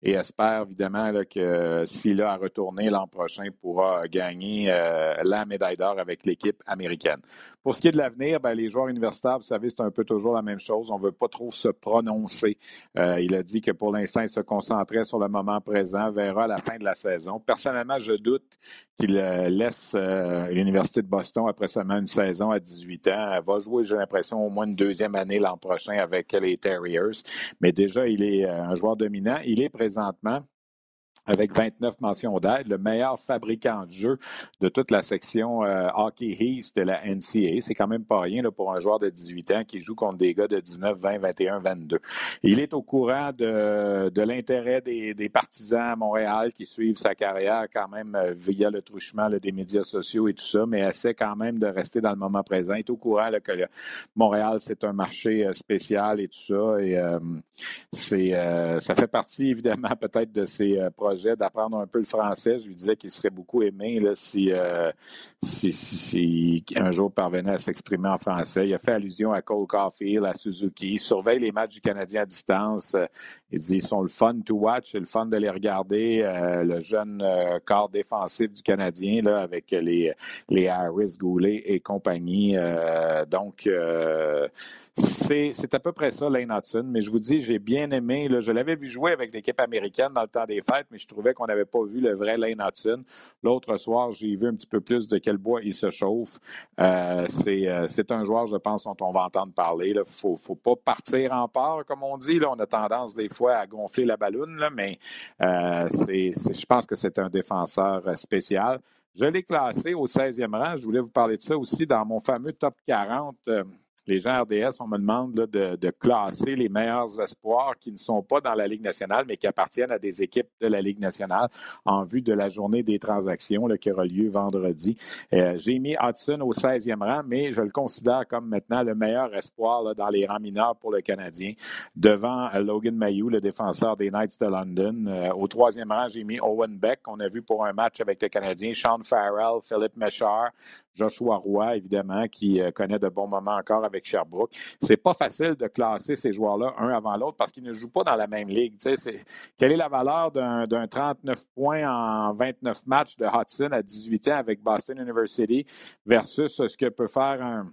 et espère évidemment que s'il a à retourner l'an prochain, pourra gagner euh, la médaille d'or avec l'équipe américaine. Pour ce qui est de l'avenir, ben, les joueurs universitaires, vous savez, c'est un peu toujours la même chose. On ne veut pas trop se prononcer. Euh, il a dit que pour l'instant, il se concentrait sur le moment présent, verra à la fin de la saison. Personnellement, je doute qu'il euh, laisse l'Université de Boston après seulement une saison à 18 ans. Elle va jouer, j'ai l'impression, au moins une deuxième année l'an prochain avec les Terriers. Mais déjà, il est un joueur dominant. Présentement avec 29 mentions d'aide, le meilleur fabricant de jeu de toute la section euh, Hockey East de la NCAA. C'est quand même pas rien là, pour un joueur de 18 ans qui joue contre des gars de 19, 20, 21, 22. Il est au courant de, de l'intérêt des, partisans à Montréal qui suivent sa carrière quand même euh, via le truchement des médias sociaux et tout ça, mais essaie quand même de rester dans le moment présent. Il est au courant que Montréal, c'est un marché euh, spécial et tout ça. Et c'est, ça fait partie évidemment peut-être de ses projets d'apprendre un peu le français. Je lui disais qu'il serait beaucoup aimé euh, si, un jour parvenait à s'exprimer en français. Il a fait allusion à Cole Caulfield, à Suzuki. Il surveille les matchs du Canadien à distance. Il dit ils sont le fun to watch, c'est le fun de les regarder. Euh, le jeune euh, corps défensif du Canadien là, avec les, les Harris, Goulet et compagnie. donc, c'est à peu près ça, Lane Hudson. Mais je vous dis, j'ai bien aimé. Je l'avais vu jouer avec l'équipe américaine dans le temps des fêtes, mais je trouvais qu'on n'avait pas vu le vrai Lane Hudson. L'autre soir, j'ai vu un petit peu plus de quel bois il se chauffe. Euh, euh, c'est un joueur, je pense, dont on va entendre parler. Il ne faut, faut, pas partir en part, comme on dit. On a tendance des fois à gonfler la balloune, mais euh, je pense que c'est un défenseur spécial. Je l'ai classé au 16e rang. Je voulais vous parler de ça aussi dans mon fameux top 40 les gens RDS, on me demande de, classer les meilleurs espoirs qui ne sont pas dans la Ligue nationale, mais qui appartiennent à des équipes de la Ligue nationale en vue de la journée des transactions qui aura lieu vendredi. Euh, j'ai mis Hudson au 16e rang, mais je le considère comme maintenant le meilleur espoir dans les rangs mineurs pour le Canadien, devant euh, Logan Mayou, le défenseur des Knights de London. Euh, au troisième rang, j'ai mis Owen Beck, qu'on a vu pour un match avec le Canadien, Sean Farrell, Philippe Mechard, Joshua Roy, évidemment, qui connaît de bons moments encore avec Sherbrooke. C'est pas facile de classer ces joueurs-là un avant l'autre parce qu'ils ne jouent pas dans la même ligue. quelle est la valeur d'un 39 points en 29 matchs de Hudson à 18 ans avec Boston University versus ce que peut faire un,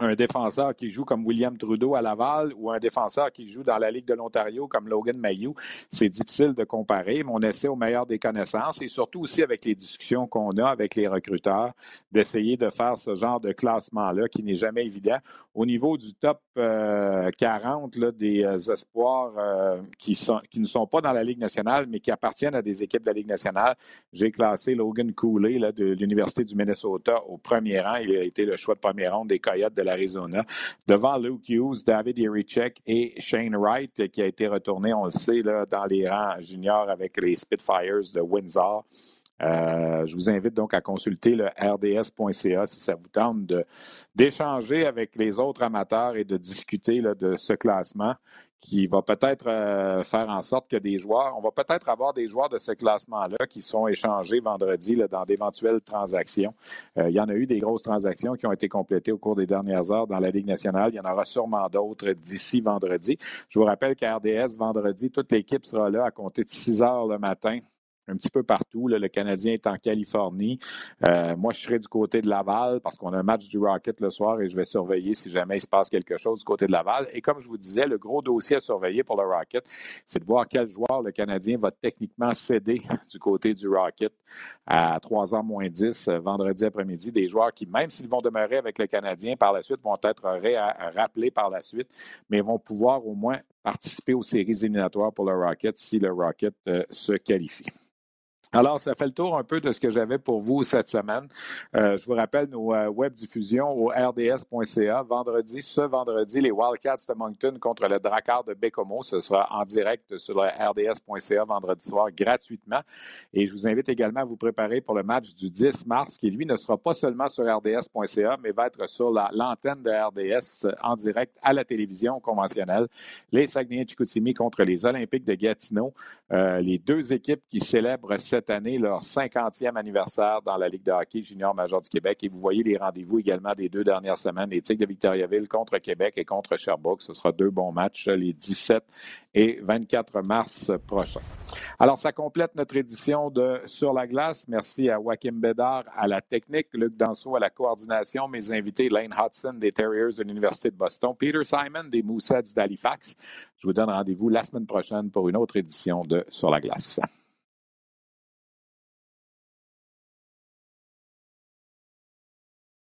un défenseur qui joue comme William Trudeau à Laval ou un défenseur qui joue dans la Ligue de l'Ontario comme Logan Mayou, c'est difficile de comparer, mais on essaie au meilleur des connaissances et surtout aussi avec les discussions qu'on a avec les recruteurs, d'essayer de faire ce genre de classement-là qui n'est jamais évident. Au niveau du top 40 euh, des euh, espoirs euh, qui, sont, qui ne sont pas dans la Ligue nationale, mais qui appartiennent à des équipes de la Ligue nationale, j'ai classé Logan Cooley de l'Université du Minnesota au premier rang. Il a été le choix de premier rang des Coyotes de la Devant Luke Hughes, David Irichek et Shane Wright, qui a été retourné, on le sait, dans les rangs juniors avec les Spitfires de Windsor. Euh, je vous invite donc à consulter le rds.ca si ça vous tente d'échanger avec les autres amateurs et de discuter de ce classement qui va peut-être euh, faire en sorte que des joueurs, on va peut-être avoir des joueurs de ce classement-là qui sont échangés vendredi dans d'éventuelles transactions. Euh, il y en a eu des grosses transactions qui ont été complétées au cours des dernières heures dans la Ligue nationale. Il y en aura sûrement d'autres d'ici vendredi. Je vous rappelle qu'à RDS, vendredi, toute l'équipe sera là à compter de 6 heures le matin un petit peu partout. Le Canadien est en Californie. Euh, moi, je serai du côté de Laval parce qu'on a un match du Rocket le soir et je vais surveiller si jamais il se passe quelque chose du côté de Laval. Et comme je vous disais, le gros dossier à surveiller pour le Rocket, c'est de voir quel joueur le Canadien va techniquement céder du côté du Rocket à 3h moins 10 euh, vendredi après-midi. Des joueurs qui, même s'ils vont demeurer avec le Canadien par la suite, vont être rappelés par la suite, mais vont pouvoir au moins participer aux séries éliminatoires pour le Rocket si le Rocket euh, se qualifie. Alors, ça fait le tour un peu de ce que j'avais pour vous cette semaine. Euh, je vous rappelle nos euh, web diffusions au rds.ca. Vendredi, ce vendredi, les Wildcats de Moncton contre le Drakkar de Bécomo. Ce sera en direct sur le rds.ca vendredi soir gratuitement. Et je vous invite également à vous préparer pour le match du 10 mars qui, lui, ne sera pas seulement sur rds.ca, mais va être sur l'antenne de RDS en direct à la télévision conventionnelle. Les Saguenay-Chicoutimi contre les Olympiques de Gatineau. Euh, les deux équipes qui célèbrent cette cette année leur 50e anniversaire dans la Ligue de hockey junior major du Québec. Et vous voyez les rendez-vous également des deux dernières semaines, les Tigres de Victoriaville contre Québec et contre Sherbrooke. Ce sera deux bons matchs les 17 et 24 mars prochains. Alors, ça complète notre édition de Sur la glace. Merci à Joachim Bédard à la technique, Luc Danseau à la coordination, mes invités Lane Hudson des Terriers de l'Université de Boston, Peter Simon des Moussets d'Halifax. Je vous donne rendez-vous la semaine prochaine pour une autre édition de Sur la glace.